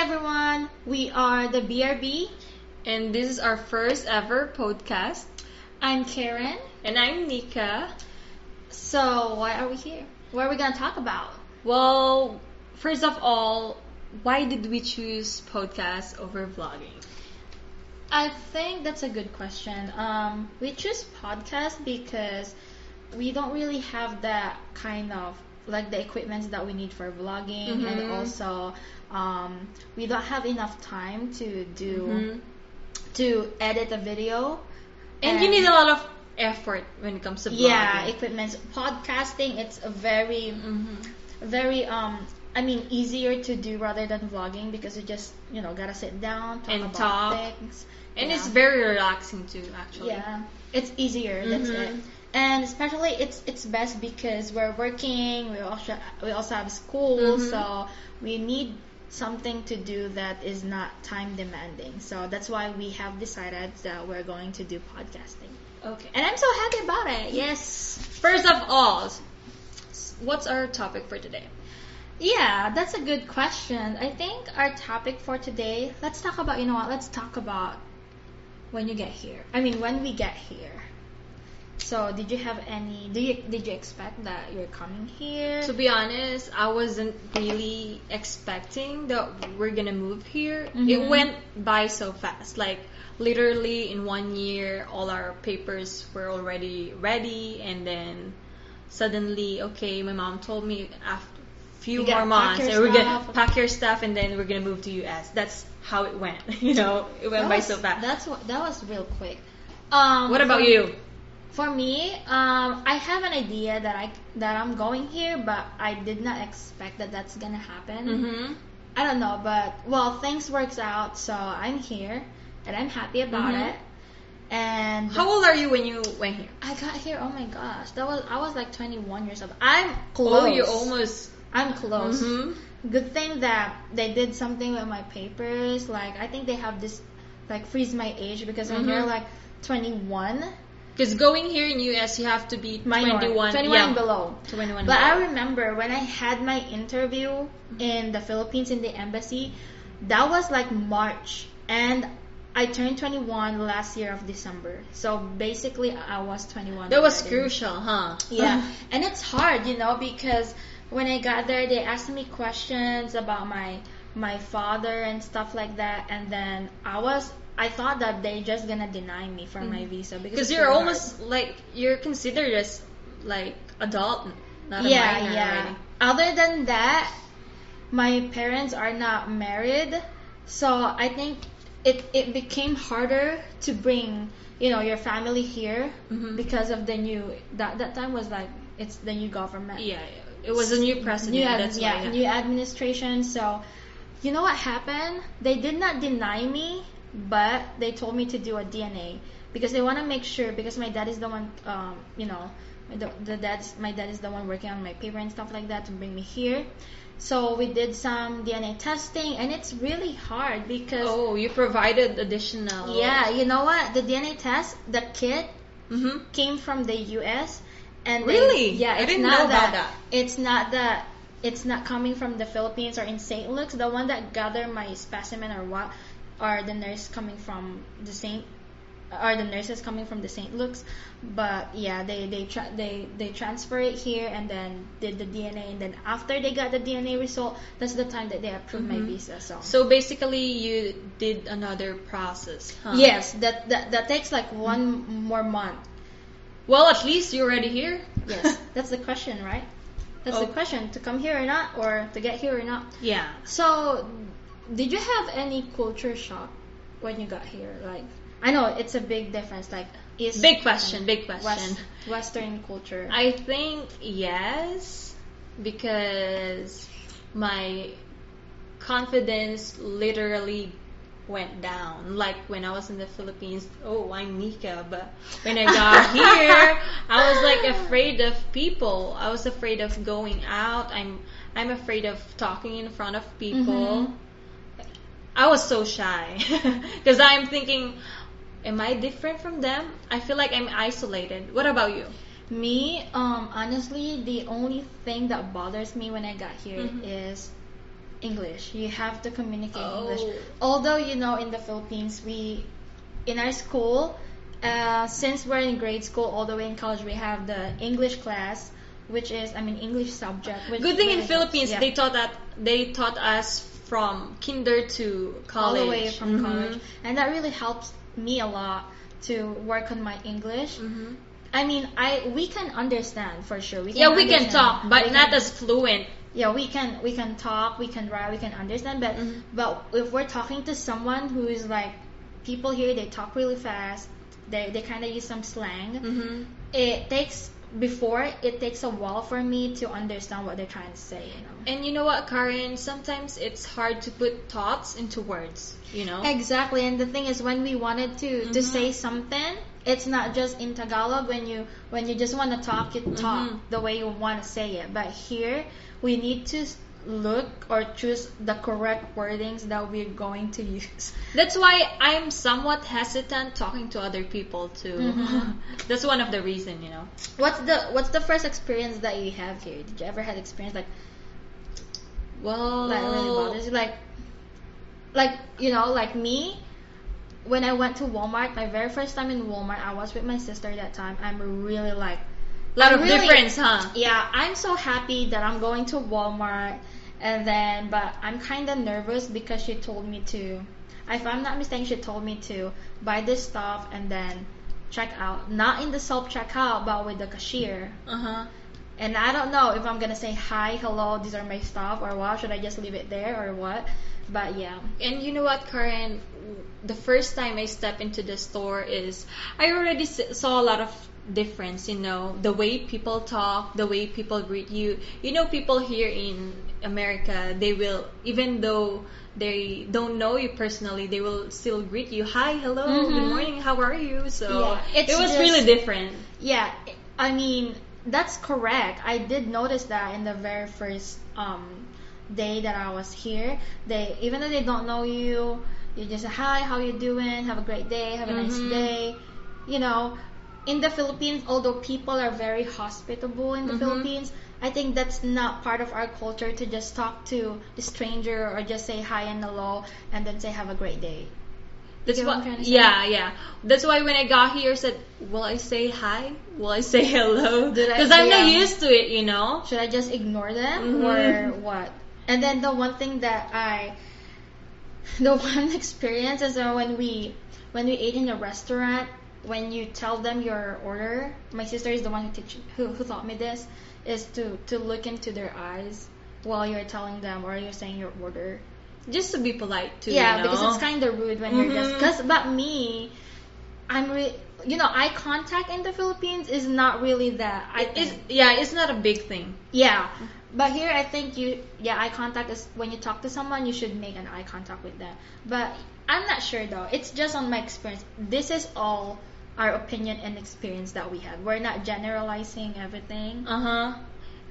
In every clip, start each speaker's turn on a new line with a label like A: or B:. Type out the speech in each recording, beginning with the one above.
A: everyone. We are the BRB.
B: And this is our first ever podcast.
A: I'm Karen.
B: And I'm Nika.
A: So, why are we here? What are we going to talk about?
B: Well, first of all, why did we choose podcast over vlogging?
A: I think that's a good question. Um, we choose podcast because we don't really have that kind of like the equipment that we need for vlogging, and
B: Mhm.
A: also um, we don't have enough time to do
B: Mhm.
A: to edit a video.
B: And, you need a lot of effort when it comes to vlogging.
A: yeah equipments. Podcasting it's a very
B: hmm
A: very um I mean easier to do rather than vlogging because you just you know gotta sit down talk
B: And
A: about
B: talk.
A: things
B: And
A: Yeah.
B: it's very relaxing too, actually.
A: yeah it's easier that's
B: Mhm.
A: it and especially it's it's best because we're working we also we also have school
B: Mhm.
A: so we need something to do that is not time demanding so that's why we have decided that we're going to do podcasting
B: Okay.
A: and I'm so happy about it yes
B: First of all, what's our topic for today?
A: Yeah, that's a good question. I think our topic for today, let's talk about, you know what, let's talk about when you get here. I mean, when we get here. So, did you have any, do you, did you expect that you're coming here?
B: To be honest, I wasn't really expecting that we're gonna move here. It
A: Mhm.
B: went by so fast. Like literally in one year, all our papers were already ready, and then suddenly, okay, my mom told me after few
A: You
B: more months, and we're gonna pack your stuff, and then we're gonna move to US. That's how it went. you know, it went
A: That
B: by
A: was-
B: so fast.
A: That's what, that was real quick. Um,
B: What about you?
A: For me, um, I have an idea that I that I'm going here, but I did not expect that that's gonna happen.
B: Mm-hmm.
A: I don't know, but well, things works out, so I'm here and I'm happy about
B: Mhm.
A: it. And
B: How old are you when you went here?
A: I got here. Oh my gosh, that was I was like 21 years old. I'm close.
B: Oh, you almost.
A: I'm close.
B: Mhm.
A: Good thing that they did something with my papers. Like I think they have this like freeze my age because when
B: Mhm.
A: you're like 21,
B: Because going here in US, you have to be
A: minor,
B: 21.
A: 21
B: yeah,
A: and below.
B: 21
A: But
B: and
A: I remember when I had my interview in the Philippines in the embassy, that was like March, and I turned 21 last year of December. So basically, I was 21.
B: That was
A: already.
B: crucial, huh?
A: Yeah, and it's hard, you know, because when I got there, they asked me questions about my my father and stuff like that, and then I was. I thought that they just gonna deny me for my visa because
B: Because
A: it's
B: you're
A: so
B: almost like you're considered as like adult, not
A: yeah,
B: a minor
A: yeah.
B: already.
A: Other than that, my parents are not married, so I think it it became harder to bring you know your family here
B: Mhm.
A: because of the new that that time was like it's the new government.
B: Yeah, yeah. it was a new president.
A: New ad-
B: that's
A: yeah,
B: why.
A: new administration. So, you know what happened? They did not deny me, but they told me to do a DNA because they want to make sure. Because my dad is the one, um, you know, the, the dad's my dad is the one working on my paper and stuff like that to bring me here. So we did some DNA testing, and it's really hard because
B: Oh, you provided additional.
A: yeah, you know what? The DNA test, the kit
B: Mm-hmm.
A: came from the U.S. and they-
B: Really?
A: yeah,
B: I
A: it's
B: didn't
A: not
B: know about
A: that,
B: that.
A: It's not that. It's not coming from the Philippines or in St. Luke's. The one that gathered my specimen or what are the nurse coming from the Saint are the nurses coming from the St. Luke's. But yeah, they they tra- they they transfer it here and then did the DNA and then after they got the DNA result, that's the time that they approved my
B: Mhm.
A: visa. So.
B: So basically, you did another process. Huh?
A: Yes, that, that that takes like one more month.
B: Well, at least you're already here.
A: Yes, that's the question, right? That's
B: Oh.
A: the question to come here or not, or to get here or not.
B: Yeah.
A: So, did you have any culture shock when you got here? Like, I know it's a big difference. Like, is
B: Big question. Big question.
A: Western culture.
B: I think yes, because my confidence literally went down. Like when I was in the Philippines, oh, I'm Nika, but when I got here, I was like afraid of people. I was afraid of going out. I'm I'm afraid of talking in front of people.
A: Mhm.
B: I was so shy because I'm thinking, am I different from them? I feel like I'm isolated. What about you?
A: Me, um, honestly, the only thing that bothers me when I got here
B: Mhm.
A: is English. You have to communicate
B: Oh.
A: English. Although you know in the Philippines we in our school uh, since we're in grade school all the way in college we have the English class which is I mean English subject. Which
B: Good thing in Philippines
A: helps.
B: they taught that they taught us from kinder to college.
A: all the way from
B: Mhm.
A: college, and that really helps me a lot to work on my English.
B: Mhm.
A: I mean, I we can understand for sure. We can
B: Yeah, we can talk, but
A: We
B: not
A: can-
B: as fluent.
A: yeah we can we can talk we can write we can understand but
B: Mhm.
A: but if we're talking to someone who is like people here they talk really fast they they kind of use some slang
B: Mm-hmm.
A: it takes before it takes a while for me to understand what they're trying to say you know
B: And you know what, Karen? Sometimes it's hard to put thoughts into words. You know.
A: exactly and the thing is when we wanted to to
B: Mhm.
A: say something it's not just in tagalog when you when you just want to talk you talk
B: Mhm.
A: the way you want to say it but here we need to look or choose the correct wordings that we're going to use
B: That's why I'm somewhat hesitant talking to other people too.
A: Mhm.
B: That's one of the reason, you know.
A: What's the What's the first experience that you have here? Did you ever had experience like
B: Well,
A: that really bothers you? Like, like you know, like me, when I went to Walmart, my very first time in Walmart, I was with my sister that time. I'm really like,
B: lot
A: I'm
B: of
A: really-
B: difference, huh?
A: yeah, I'm so happy that I'm going to Walmart, and then, but I'm kind of nervous because she told me to, if I'm not mistaken, she told me to buy this stuff and then check out, not in the self checkout, but with the cashier.
B: Uh huh.
A: And I don't know if I'm gonna say hi, hello, these are my stuff, or what. Should I just leave it there, or what? But yeah.
B: And you know what, Karen? The first time I step into the store is I already saw a lot of difference. You know, the way people talk, the way people greet you. You know, people here in America, they will even though they don't know you personally, they will still greet you. Hi, hello, good
A: Mhm.
B: morning, how are you? So
A: Yeah, it's
B: it was
A: just-
B: really different.
A: Yeah, I mean that's correct. I did notice that in the very first um, day that I was here. They even though they don't know you, you just say hi, how you doing? Have a great day. Have a nice
B: Mhm.
A: day. You know, in the Philippines, although people are very hospitable in the
B: Mhm.
A: Philippines, I think that's not part of our culture to just talk to the stranger or just say hi and hello and then say have a great day.
B: That's
A: what
B: what,
A: I'm trying to say?
B: yeah, yeah. That's why when I got here, I said, "Will I say hi? Will I say hello?" Because I'm not used to it, you know.
A: Should I just ignore them
B: Mhm.
A: or what? And then the one thing that I, the one experience is when we when we ate in a restaurant. When you tell them your order, my sister is the one who teach, who who taught me this, is to to look into their eyes while you're telling them or you're saying your order.
B: Just to be polite too.
A: yeah,
B: you know?
A: because it's kind of rude when you're just
B: Mhm.
A: because but me, I'm re- you know eye contact in the Philippines is not really that. I think.
B: yeah, it's not a big thing.
A: Yeah, but here I think you yeah eye contact is when you talk to someone you should make an eye contact with them. But I'm not sure though. It's just on my experience. This is all our opinion and experience that we have. We're not generalizing everything.
B: Uh huh.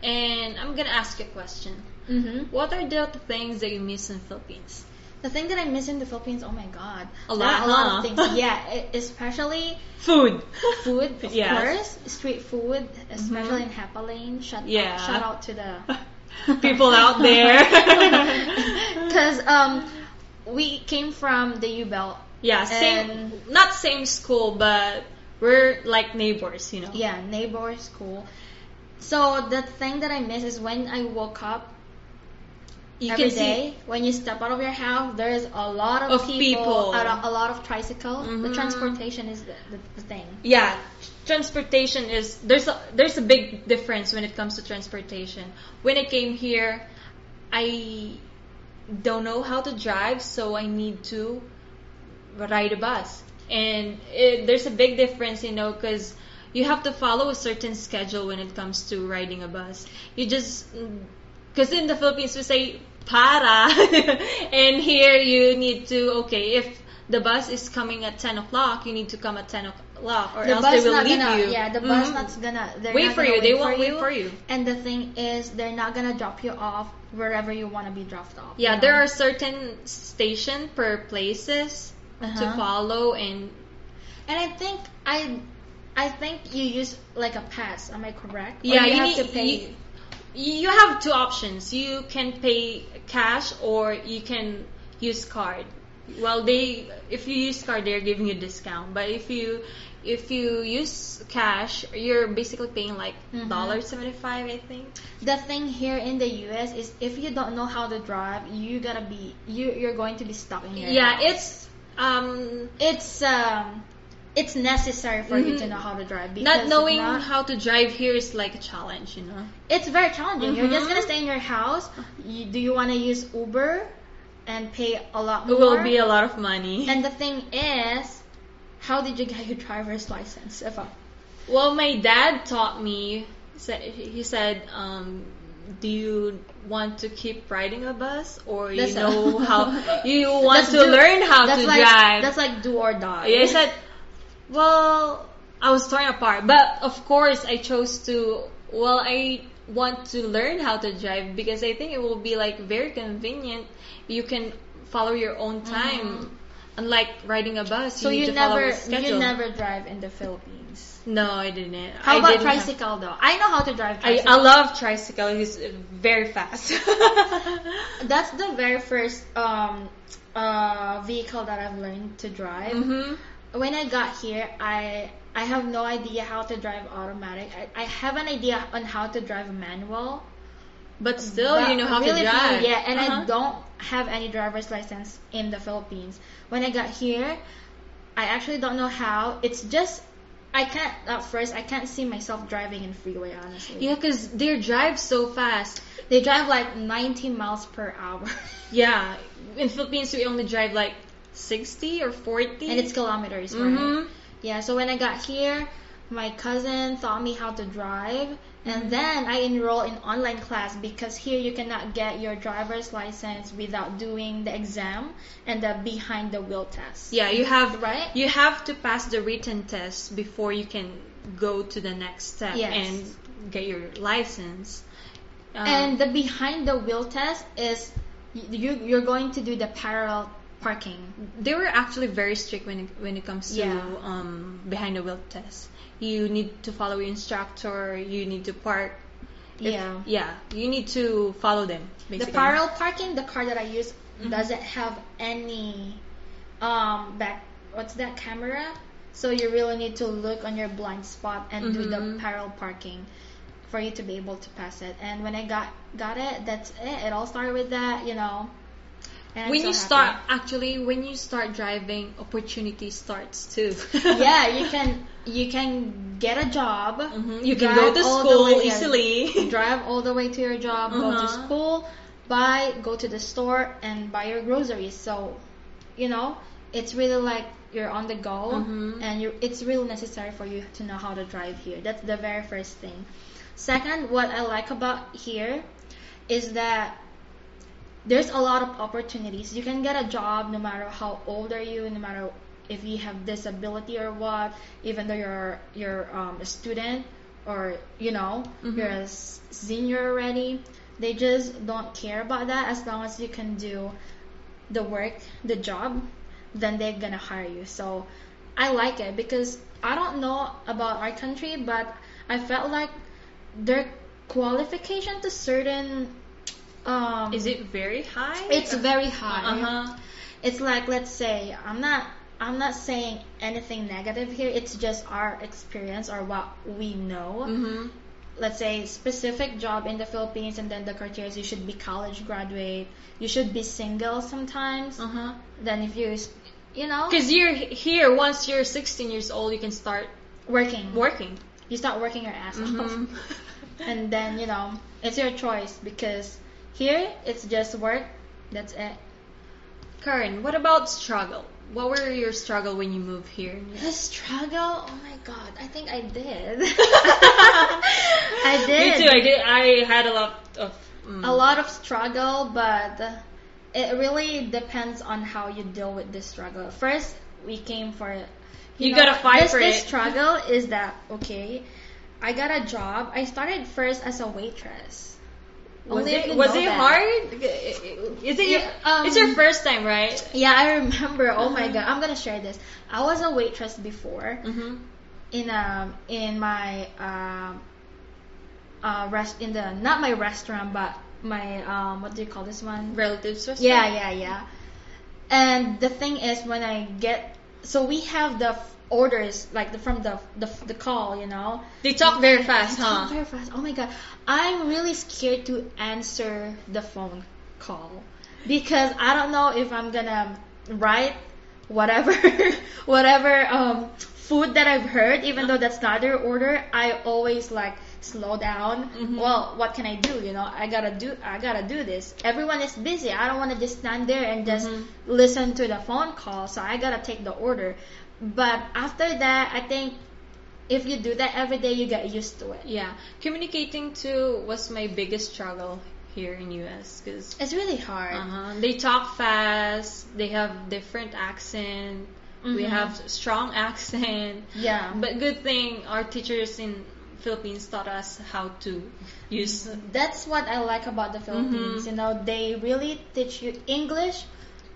B: And I'm gonna ask you a question.
A: Mm-hmm.
B: What are the things that you miss in the Philippines?
A: The thing that I miss in the Philippines, oh my god,
B: A lot,
A: a lot
B: huh?
A: of things. Yeah, especially
B: Food.
A: food, of
B: Yes.
A: course, street food, especially
B: Mhm.
A: in Hapa Lane. Shout,
B: Yeah.
A: shout out to the
B: People out there.
A: Because um, we came from the U Belt.
B: Yeah, same.
A: And-
B: not same school, but we're like neighbors, you know.
A: Yeah, neighbor school. So the thing that I miss is when I woke up
B: You
A: every
B: can
A: day. When you step out of your house, there's a lot of,
B: Of people.
A: a, a lot of tricycles. The
B: Mhm.
A: transportation is the, the, the thing.
B: yeah transportation is there's a there's a big difference when it comes to transportation when i came here i don't know how to drive so i need to ride a bus and it, there's a big difference you know because you have to follow a certain schedule when it comes to riding a bus you just because in the philippines we say para and here you need to okay if the bus is coming at 10 o'clock you need to come at 10 o'clock or
A: the
B: else they will
A: not
B: leave
A: gonna,
B: you
A: Yeah, the bus
B: Mhm.
A: not gonna. They're
B: wait
A: not
B: for
A: gonna
B: you they won't
A: for
B: wait for you
A: And the thing is, they're not gonna drop you off wherever you want to be dropped off.
B: yeah
A: you
B: there are certain station per places to
A: Uh-huh.
B: follow and
A: And I think I, I think you use like a pass. Am I correct? Or
B: yeah
A: you,
B: you,
A: have
B: need
A: to pay.
B: you- you have two options. You can pay cash or you can use card. Well, they if you use card, they're giving you discount. But if you if you use cash, you're basically paying like
A: Mhm.
B: dollar seventy five, I think.
A: The thing here in the U.S. is if you don't know how to drive, you gotta be you you're going to be stuck in your
B: Yeah,
A: house.
B: it's um
A: it's um it's necessary for you to know how to drive because
B: not knowing
A: not-
B: how to drive here is like a challenge, you know.
A: it's very challenging. You're just
B: Mhm.
A: gonna stay in your house. You, do you want to use Uber and pay a lot
B: It will be a lot of money.
A: and the thing is, how did you get your driver's license? If I,
B: Well, my dad taught me. He said, um, "Do you want to keep riding a bus, or you
A: That's a-
B: know how you want to
A: do-
B: learn how to
A: like,
B: drive?"
A: That's like do or die.
B: Yeah, I said, "Well, I was torn apart, but of course I chose to. Well, I want to learn how to drive because I think it will be like very convenient. You can follow your own time." Mm-hmm. Unlike riding a bus,
A: so
B: you need
A: you never
B: a schedule.
A: you never drive in the Philippines.
B: No, I didn't.
A: How
B: I
A: about
B: didn't have-
A: tricycle though? I know how to drive
B: I,
A: tricycle.
B: I love tricycle. It's very fast.
A: That's the very first um, uh, vehicle that I've learned to drive.
B: hmm
A: When I got here, I I have no idea how to drive automatic. I, I have an idea on how to drive manual.
B: But still,
A: but
B: you know how
A: really
B: to drive.
A: few, yeah, and I
B: Uh-huh.
A: don't have any driver's license in the Philippines. When I got here, I actually don't know how. It's just I can't at first. I can't see myself driving in freeway. Honestly,
B: Yeah, because they drive so fast.
A: they drive like 90 miles per hour,
B: Yeah, in Philippines we only drive like sixty or forty.
A: and it's kilometers, right?
B: Mhm.
A: Yeah, so when I got here, my cousin taught me how to drive, and then I enrolled in online class because here you cannot get your driver's license without doing the exam and the behind the wheel test.
B: Yeah, you have
A: Right?
B: You have to pass the written test before you can go to the next step
A: Yes.
B: and get your license. Um,
A: And the behind the wheel test is you you're going to do the parallel parking.
B: they were actually very strict when it, when it comes to
A: Yeah.
B: um, behind the wheel test. You need to follow your instructor. You need to park. If-
A: Yeah.
B: yeah. You need to follow them. Basically.
A: The parallel parking, the car that I use
B: Mhm.
A: doesn't have any um back what's that camera? So you really need to look on your blind spot and do the
B: Mhm.
A: parallel parking for you to be able to pass it. And when I got got it, that's it. It all started with that, you know. And
B: when
A: so
B: you
A: happy.
B: start, actually, when you start driving, opportunity starts too.
A: yeah, you can you can get a job.
B: Mhm. You can go to school
A: way- yeah,
B: easily.
A: drive all the way to your job, go to
B: Uh-huh.
A: school, buy, go to the store, and buy your groceries. So, you know, it's really like you're on the go,
B: Mhm.
A: and you it's really necessary for you to know how to drive here. That's the very first thing. Second, what I like about here is that there's a lot of opportunities. You can get a job no matter how old are you, no matter if you have disability or what, even though you're you're um, a student or you know
B: Mhm.
A: you're a senior already. They just don't care about that as long as you can do the work, the job, then they're gonna hire you. So I like it because I don't know about our country, but I felt like their qualification to certain um
B: Is it very high?
A: it's very high.
B: Uh-huh.
A: It's like let's say I'm not I'm not saying anything negative here. It's just our experience or what we know.
B: Mm-hmm.
A: Let's say specific job in the Philippines, and then the criteria is you should be college graduate. You should be single sometimes.
B: Uh-huh.
A: Then if you, you know,
B: Because you're here once you're 16 years old, you can start
A: working,
B: working.
A: you start working your ass off,
B: Mhm.
A: and then you know it's your choice because here it's just work. That's it.
B: Karen, what about struggle? What were your struggle when you moved here?
A: The struggle. Oh my god, I think I did. I did.
B: Me too. I did. I had a lot of. mm,
A: a lot of struggle, but it really depends on how you deal with this struggle. First, we came for it.
B: You gotta fight
A: this,
B: for
A: this
B: it.
A: struggle is that okay? I got a job. I started first as a waitress.
B: Was
A: Only
B: it was it
A: that.
B: hard? Is it your?
A: Yeah, um,
B: it's your first time, right?
A: Yeah, I remember. Oh my
B: Uh-huh.
A: god, I'm gonna share this. I was a waitress before
B: Mm-hmm.
A: in um in my um uh rest in the not my restaurant but my um what do you call this one?
B: Relatives restaurant.
A: Yeah, yeah, yeah. And the thing is, when I get so we have the orders like the, from the, the the call, you know.
B: They talk very fast,
A: They
B: huh?
A: talk very fast. Oh my god, I'm really scared to answer the phone call because I don't know if I'm gonna write whatever whatever um food that I've heard, even though that's not their order. I always like slow down.
B: Mhm.
A: Well, what can I do? You know, I gotta do I gotta do this. Everyone is busy. I don't want to just stand there and just
B: Mhm.
A: listen to the phone call. So I gotta take the order. But after that, I think if you do that every day, you get used to it.
B: Yeah, communicating too was my biggest struggle here in US because
A: It's really hard.
B: uh-huh, they talk fast, they have different accent, we
A: Mhm.
B: have strong accent.
A: Yeah.
B: But good thing our teachers in Philippines taught us how to use.
A: That's what I like about the Philippines.
B: Mhm.
A: You know, they really teach you English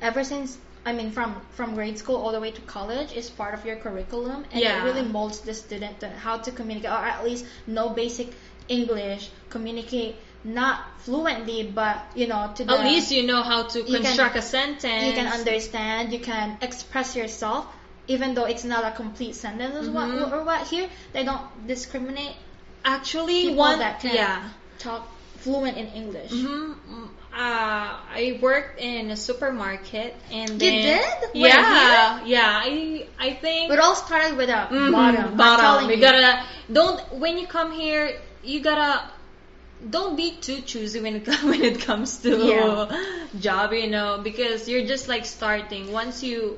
A: ever since I mean from from grade school all the way to college is part of your curriculum and
B: Yeah.
A: it really molds the student to how to communicate or at least know basic English, communicate not fluently but you know to the
B: At least you know how to
A: You can-
B: construct a sentence.
A: you can understand, you can express yourself, even though it's not a complete sentence or,
B: Mhm.
A: what, or what. Here, they don't discriminate
B: Actually, one
A: that can
B: yeah.
A: talk fluent in English.
B: hmm Uh, I worked in a supermarket and
A: You
B: then
A: did? Where,
B: yeah, yeah. I I think
A: It all started with a
B: Mhm,
A: bottom.
B: Bottom. You
A: you.
B: gotta don't when you come here. You gotta don't be too choosy when it when it comes to
A: Yeah.
B: job. You know because you're just like starting. Once you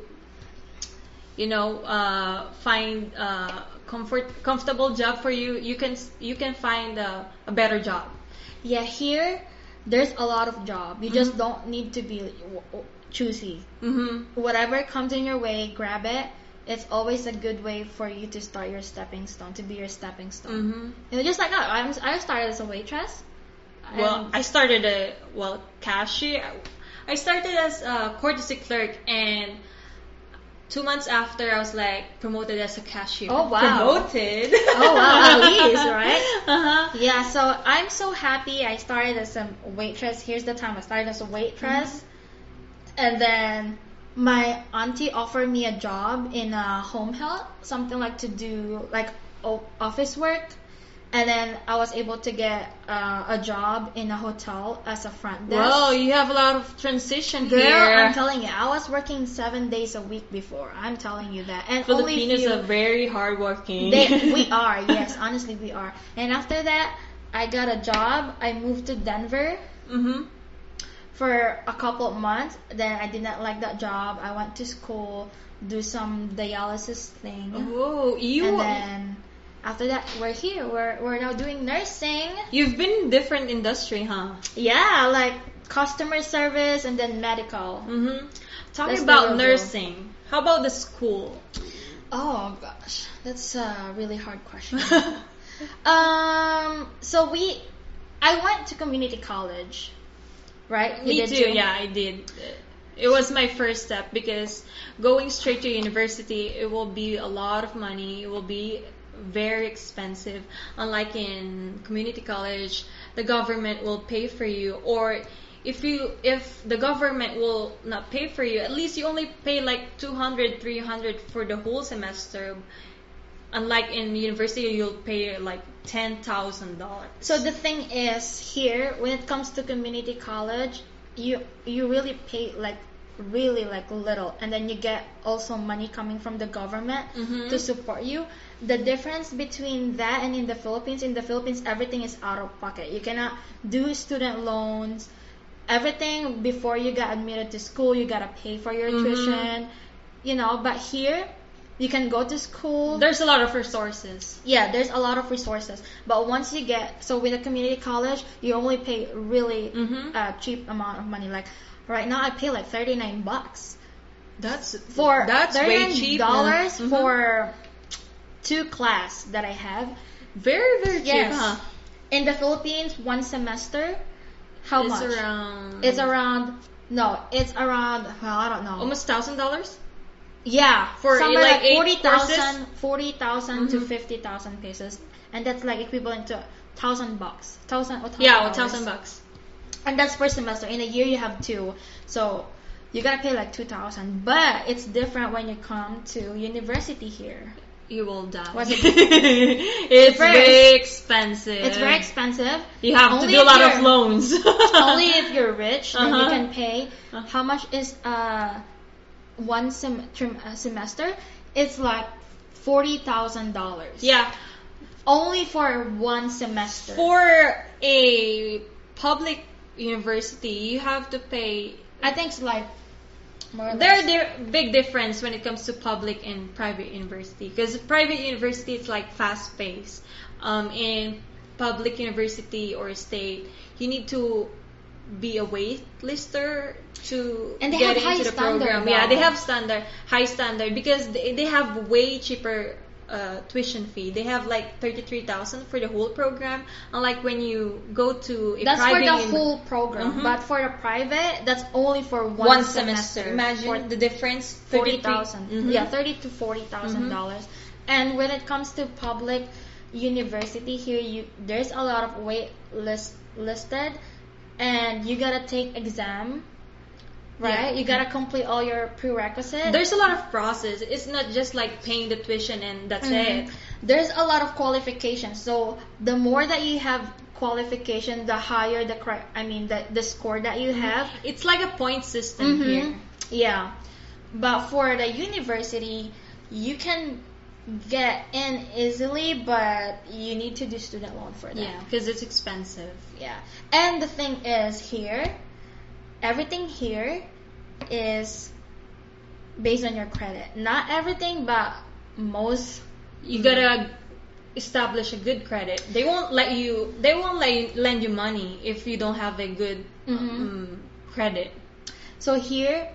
B: you know uh, find uh, comfort comfortable job for you, you can you can find a, a better job.
A: Yeah, here there's a lot of job. You just
B: Mhm.
A: don't need to be choosy.
B: Mm-hmm.
A: Whatever comes in your way, grab it. It's always a good way for you to start your stepping stone, to be your stepping stone.
B: Mm-hmm.
A: You know, just like that. I'm, I started as a waitress.
B: Well, I started a well cashier. I started as a courtesy clerk, and two months after, I was like promoted as a cashier.
A: Oh, wow.
B: Promoted.
A: Oh, wow, at least, right?
B: Uh huh.
A: Yeah, so I'm so happy I started as a waitress. Here's the time I started as a waitress.
B: Mm-hmm.
A: And then my auntie offered me a job in a home health, something like to do like office work. And then I was able to get uh, a job in a hotel as a front desk.
B: Whoa, you have a lot of transition
A: Girl,
B: here.
A: I'm telling you, I was working seven days a week before. I'm telling you that. And only
B: Filipinos
A: few-
B: are very hardworking.
A: they, we are, yes, honestly, we are. And after that, I got a job. I moved to Denver
B: mm-hmm.
A: for a couple of months. Then I did not like that job. I went to school, do some dialysis thing,
B: Oh, you
A: and then after that, we're here. We're we're now doing nursing.
B: you've been in different industry, huh?
A: Yeah, like customer service and then medical.
B: Mm-hmm. Talking about nursing, how about the school?
A: Oh gosh, that's a really hard question. um, so we, I went to community college, right? You
B: Me
A: did
B: too. Yeah, I did. It was my first step because going straight to university, it will be a lot of money. It will be very expensive. Unlike in community college, the government will pay for you, or if you if the government will not pay for you, at least you only pay like 200, 300 for the whole semester. Unlike in university, you'll pay like ten thousand dollars.
A: So the thing is here, when it comes to community college, you you really pay like really like little, and then you get also money coming from the government
B: Mhm.
A: to support you. The difference between that and in the Philippines, in the Philippines, everything is out of pocket. You cannot do student loans. Everything before you got admitted to school, you gotta pay for your
B: Mhm.
A: tuition. You know, but here, you can go to school.
B: There's a lot of resources.
A: Yeah, there's a lot of resources. But once you get so with a community college, you only pay really
B: Mhm.
A: uh, cheap amount of money. Like right now, I pay like thirty nine bucks
B: That's
A: for
B: that's way cheap.
A: dollars
B: Mhm.
A: for two class that I have.
B: very very cheap,
A: Yes.
B: huh?
A: In the Philippines, one semester, how
B: it's
A: much?
B: around
A: It's around. No, it's around. Well, I don't know.
B: almost thousand dollars.
A: Yeah,
B: For,
A: somewhere
B: like, eight
A: forty thousand, forty thousand to
B: Mhm.
A: fifty thousand pesos, and that's like equivalent to thousand bucks, thousand or thousand
B: Yeah, a
A: dollars.
B: thousand bucks.
A: and that's per semester. In a year, you have two, so you gotta pay like two thousand. But it's different when you come to university here.
B: You will die.
A: Was it-
B: it's
A: very-
B: very expensive.
A: It's very expensive.
B: You have
A: Only
B: to do a lot of loans.
A: Only if you're rich, then you
B: Uh-huh.
A: can pay.
B: Uh-huh.
A: How much is uh one sem- trim- uh, semester? It's like forty thousand dollars.
B: yeah.
A: Only for one semester.
B: For a public university, you have to pay.
A: I think it's like
B: There are di- big difference when it comes to public and private university because private university is like fast paced. Um, in public university or state, you need to be a wait lister to
A: And they
B: get
A: have high
B: into the
A: standard
B: program.
A: now.
B: Yeah, they have standard, high standard because they, they have way cheaper uh, tuition fee. They have like thirty three thousand for the whole program. Unlike when you go to a
A: That's for the
B: uni-
A: whole program,
B: Mhm.
A: but for the private, that's only for one,
B: one, semester. Imagine
A: For
B: the difference.
A: forty
B: 33
A: thousand.
B: Mhm.
A: Yeah, thirty to forty thousand dollars. And when it comes to public university here, you there's a lot of wait list listed, and you gotta take exam, right?
B: Yeah.
A: You gotta complete all your prerequisites.
B: There's a lot of process. It's not just like paying the tuition and that's
A: Mhm.
B: it.
A: There's a lot of qualifications. So the more that you have qualification, the higher the cri- I mean the the score that you have.
B: It's like a point system
A: Mhm.
B: here.
A: Yeah. But for the university, you can get in easily, but you need to do student loan for that.
B: Yeah, because it's expensive.
A: Yeah. And the thing is here, everything here is based on your credit. Not everything, but most.
B: You gotta establish a good credit. They won't let you. They won't let you, lend you money if you don't have a good
A: Mhm.
B: um, credit.
A: So here,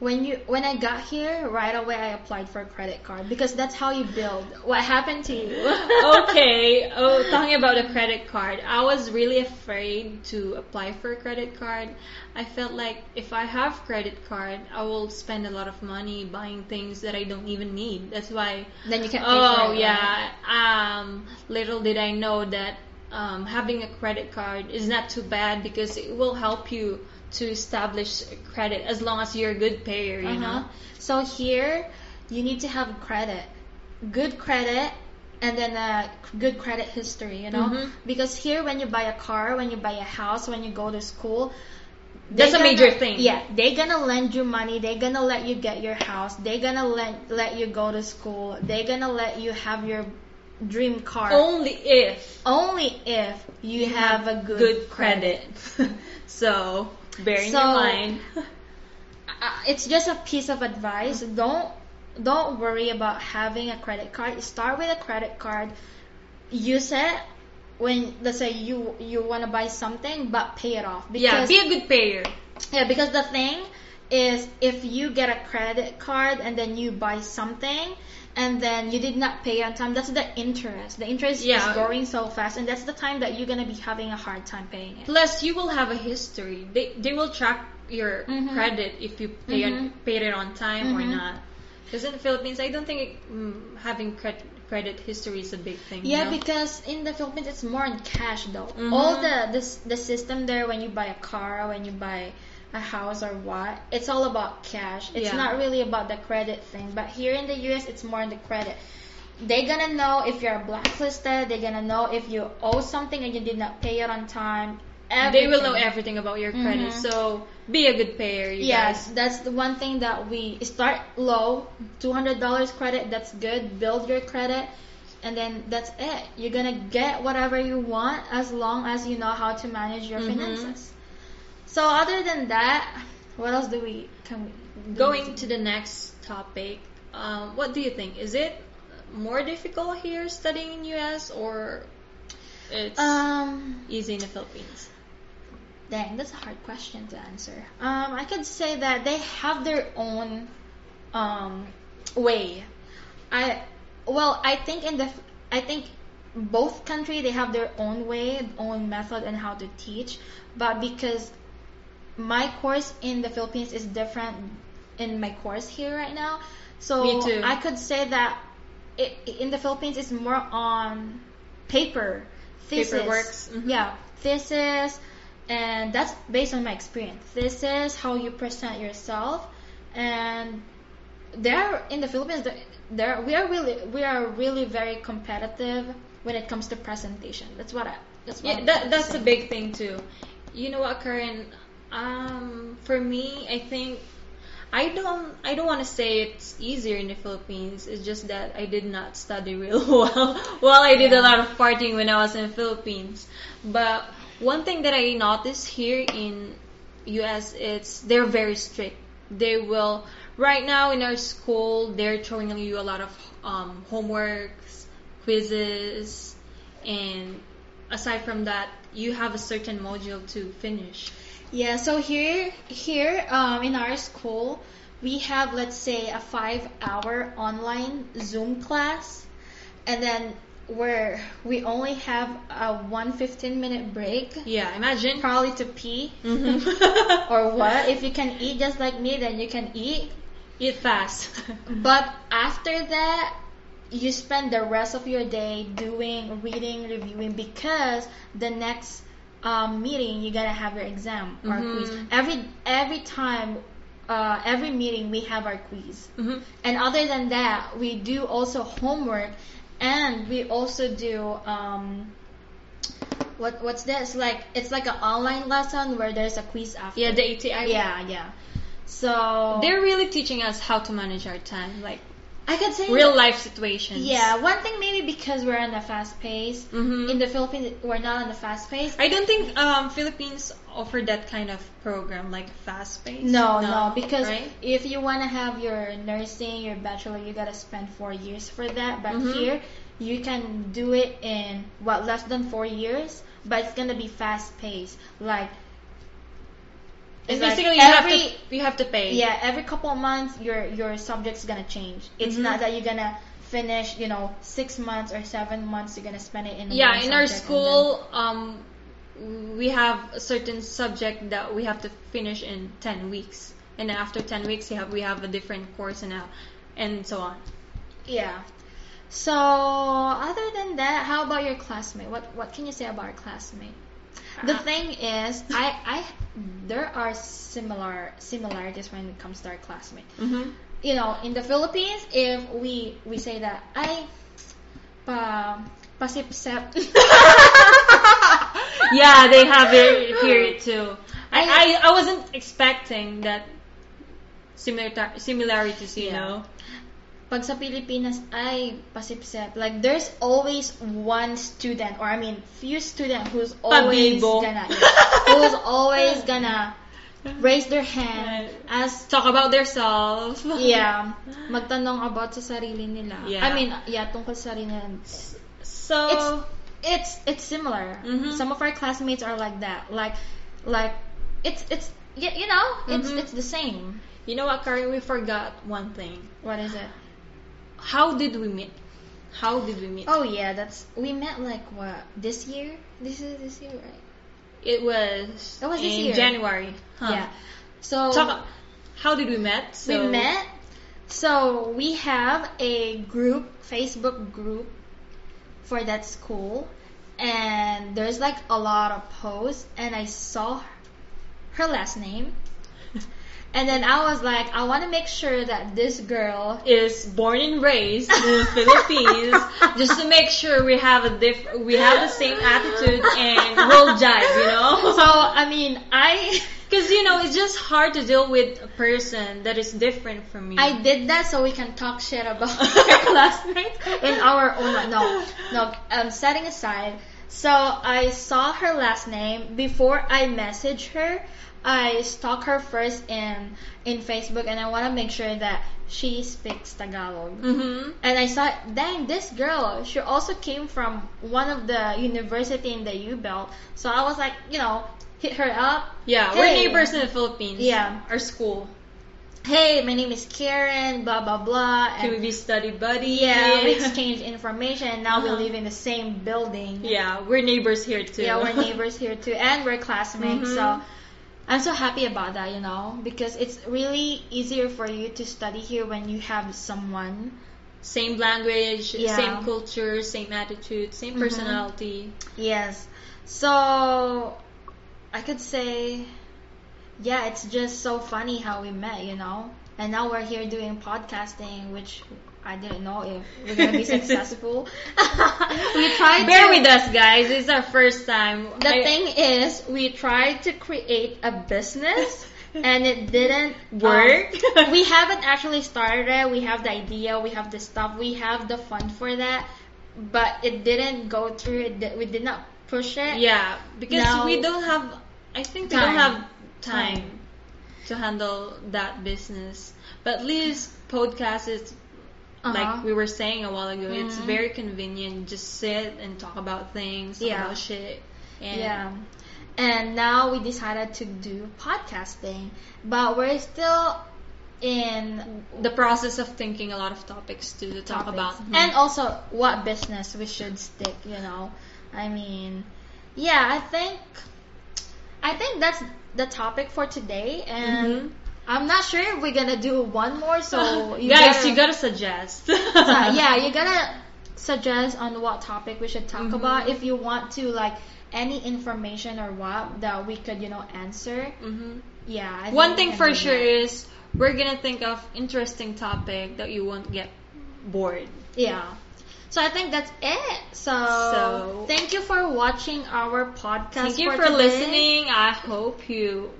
A: when you when I got here, right away I applied for a credit card because that's how you build. What happened to you?
B: okay. Oh, talking about the credit card, I was really afraid to apply for a credit card. I felt like if I have credit card, I will spend a lot of money buying things that I don't even need. That's why.
A: then you can. Pay
B: Oh
A: for it,
B: yeah. Um, little did I know that um, having a credit card is not too bad because it will help you to establish credit as long as you're a good payer. You
A: Uh-huh.
B: know.
A: So here, you need to have credit, good credit, and then a good credit history. You know,
B: Mhm.
A: because here when you buy a car, when you buy a house, when you go to school.
B: That's a major thing.
A: Yeah, they're gonna lend you money. They're gonna let you get your house. They're gonna let let you go to school. They're gonna let you have your dream car.
B: Only if
A: Only if you, have, a good,
B: good credit. so bear in
A: So-
B: your mind.
A: uh, it's just a piece of advice. Don't don't worry about having a credit card. Start with a credit card. Use it when let's say you you want to buy something, but pay it off.
B: yeah, be a good payer.
A: yeah, because the thing is, if you get a credit card and then you buy something. And then you did not pay on time. That's the interest. The interest
B: Yeah.
A: is growing so fast, and that's the time that you're gonna be having a hard time paying it.
B: Plus, you will have a history. They they will track your
A: Mhm.
B: credit if you pay on,
A: Mhm.
B: paid it on time or
A: Mhm.
B: not. Because in the Philippines, I don't think it, mm, having credit credit history is a big thing. you
A: Yeah,
B: know?
A: because in the Philippines it's more in cash though.
B: Mhm.
A: All the this the system there when you buy a car, when you buy a house or what, it's all about cash. It's
B: Yeah.
A: not really about the credit thing. But here in the US it's more in the credit. They're gonna know if you're blacklisted, they're gonna know if you owe something and you did not pay it on time.
B: they will know
A: everything.
B: everything about your credit.
A: Mhm.
B: So be a good payer, you
A: Yes,
B: guys.
A: that's the one thing that we start low, two hundred dollars credit. That's good. Build your credit, and then that's it. You're gonna get whatever you want as long as you know how to manage your
B: Mhm.
A: finances. So other than that, what else do we can we do?
B: Going to the next topic, um, what do you think? Is it more difficult here studying in US or it's
A: um
B: easy in the Philippines?
A: Dang, that's a hard question to answer. Um, I could say that they have their own um, way. I well, I think in the I think both country they have their own way, own method and how to teach. But because my course in the Philippines is different in my course here right now, so
B: Me too.
A: I could say that it, in the Philippines it's more on paper thesis.
B: Paperworks, mhm.
A: Yeah, thesis, and that's based on my experience. This is how you present yourself, and there in the Philippines, there- there we are really we are really very competitive when it comes to presentation. That's what I. That's what
B: Yeah, that that's a big thing too. You know what, Karen? Um, for me, I think I don't I don't want to say it's easier in the Philippines. It's just that I did not study real well. well, I did a lot of partying when I was in the Philippines. But one thing that I noticed here in US it's they're very strict. They will right now in our school they're throwing you a lot of um, homeworks, quizzes, and aside from that, you have a certain module to finish.
A: Yeah, so here here um, in our school we have let's say a five hour online Zoom class and then where we only have a one 15 minute break
B: Yeah, imagine.
A: probably to pee
B: Mhm.
A: or what if you can eat just like me then you can eat
B: Eat fast.
A: but after that you spend the rest of your day doing reading reviewing because the next um, meeting you gotta have your exam or
B: Mhm.
A: quiz every every time uh, every meeting we have our quiz
B: Mhm.
A: and other than that we do also homework and we also do um, what what's this like it's like an online lesson where there's a quiz after
B: Yeah, the ATI.
A: yeah yeah so
B: They're really teaching us how to manage our time, like
A: I could say
B: real life situations.
A: Yeah, one thing maybe because we're on the fast pace.
B: Mhm.
A: In the Philippines, we're not on the fast pace.
B: I don't think um, Philippines offer that kind of program, like fast pace.
A: No, no, because
B: right?
A: if you want to have your nursing, your bachelor, you gotta spend four years for that. But
B: Mhm.
A: here, you can do it in what less than four years, but it's gonna be fast paced. Like, it's like
B: basically, you have to you have to pay.
A: yeah, every couple of months, your your subject's gonna change. It's
B: Mhm.
A: not that you're gonna finish, you know, six months or seven months. You're gonna spend it in
B: Yeah, in our school, um, we have a certain subject that we have to finish in ten weeks, and then after ten weeks, we have we have a different course and now, and so on.
A: Yeah. So other than that, how about your classmate? What what can you say about your classmate? The thing is, I I there are similar similarities when it comes to our classmate.
B: Mm-hmm.
A: You know, in the Philippines, if we we say that I pa pasipsip.
B: yeah, they have it here too. I, I, I wasn't expecting that similar similarities, you
A: Yeah.
B: know.
A: Pag sa Pilipinas, ay, pasipsip. Like, there's always one student, or I mean, few student who's always
B: Pabibo.
A: gonna, who's always gonna raise their hand, ask,
B: Talk about themselves.
A: yeah, magtanong about sa sarili nila.
B: Yeah.
A: I mean, yeah, tungkol sa sarili nila.
B: So
A: It's, it's, it's similar.
B: Mhm.
A: Some of our classmates are like that. Like, like, it's, it's, you know, it's,
B: Mhm.
A: it's the same.
B: you know what, Karen? We forgot one thing.
A: What is it?
B: How did we meet? How did we meet?
A: Oh yeah, that's, we met like, what, this year? This is this year, right?
B: It was,
A: That was this
B: in
A: year.
B: January. Huh.
A: Yeah. So
B: Talk, how did we met?
A: we met. So we have a group, Facebook group for that school, and there's like a lot of posts, and I saw her last name, and then I was like, I want to make sure that this girl.
B: is born and raised in the Philippines just to make sure we have a diff we have the same attitude and we'll jive, you know?
A: So I mean, I
B: Because you know, it's just hard to deal with a person that is different from you.
A: I did that so we can talk shit about our classmates in our own. No, no. Um, setting aside. So I saw her last name before I messaged her. I stalk her first in in Facebook, and I want to make sure that she speaks Tagalog.
B: Mm-hmm.
A: And I saw, dang, this girl, she also came from one of the university in the U Belt. So I was like, you know, hit her up.
B: Yeah, we're neighbors in the Philippines.
A: Yeah.
B: Our school.
A: Hey, my name is Karen. Blah blah blah.
B: Can we be study buddy?
A: Yeah, we exchange information and now we
B: Uh-huh.
A: live in the same building.
B: Yeah, we're neighbors here too.
A: Yeah, we're neighbors here too and we're classmates.
B: Mhm.
A: So I'm so happy about that, you know, because it's really easier for you to study here when you have someone
B: same language,
A: Yeah.
B: same culture, same attitude, same
A: Mhm.
B: personality.
A: Yes. So I could say, yeah, it's just so funny how we met, you know. And now we're here doing podcasting, which I didn't know if we're gonna be successful. we tried.
B: Bear
A: to,
B: with us, guys. It's our first time.
A: The
B: I-
A: thing is, we tried to create a business, and it didn't
B: Work?
A: um, we haven't actually started it. We have the idea, we have the stuff, we have the fund for that, but it didn't go through. It we did not push it.
B: Yeah, because
A: Now-
B: we don't have. I think we don't have time,
A: Time.
B: To handle that business. But least podcast is
A: Uh-huh.
B: like we were saying a while ago. It's
A: Mhm.
B: very convenient. Just sit and talk about things,
A: Yeah.
B: about shit. And
A: Yeah. And now we decided to do podcasting, but we're still in
B: the process of thinking a lot of topics to talk about.
A: and also what business we should stick. You know, I mean, yeah, I think, I think that's the topic for today, and
B: Mhm.
A: I'm not sure if we're gonna do one more. So you
B: guys,
A: gotta-
B: you gotta suggest.
A: uh, yeah, you gotta suggest on what topic we should talk
B: Mhm.
A: about if you want to like any information or what that we could you know answer.
B: Mm-hmm.
A: Yeah.
B: One thing for sure
A: that.
B: is we're gonna think of interesting topic that you won't get bored.
A: Yeah. So I think that's it. So,
B: So-
A: thank you for watching our podcast.
B: Thank you for,
A: today.
B: listening. I hope you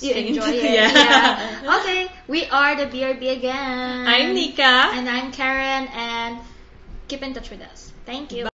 A: You enjoy it.
B: Yeah.
A: yeah. Okay. We are the BRB again.
B: I'm Nika.
A: And I'm Karen. And keep in touch with us. Thank you.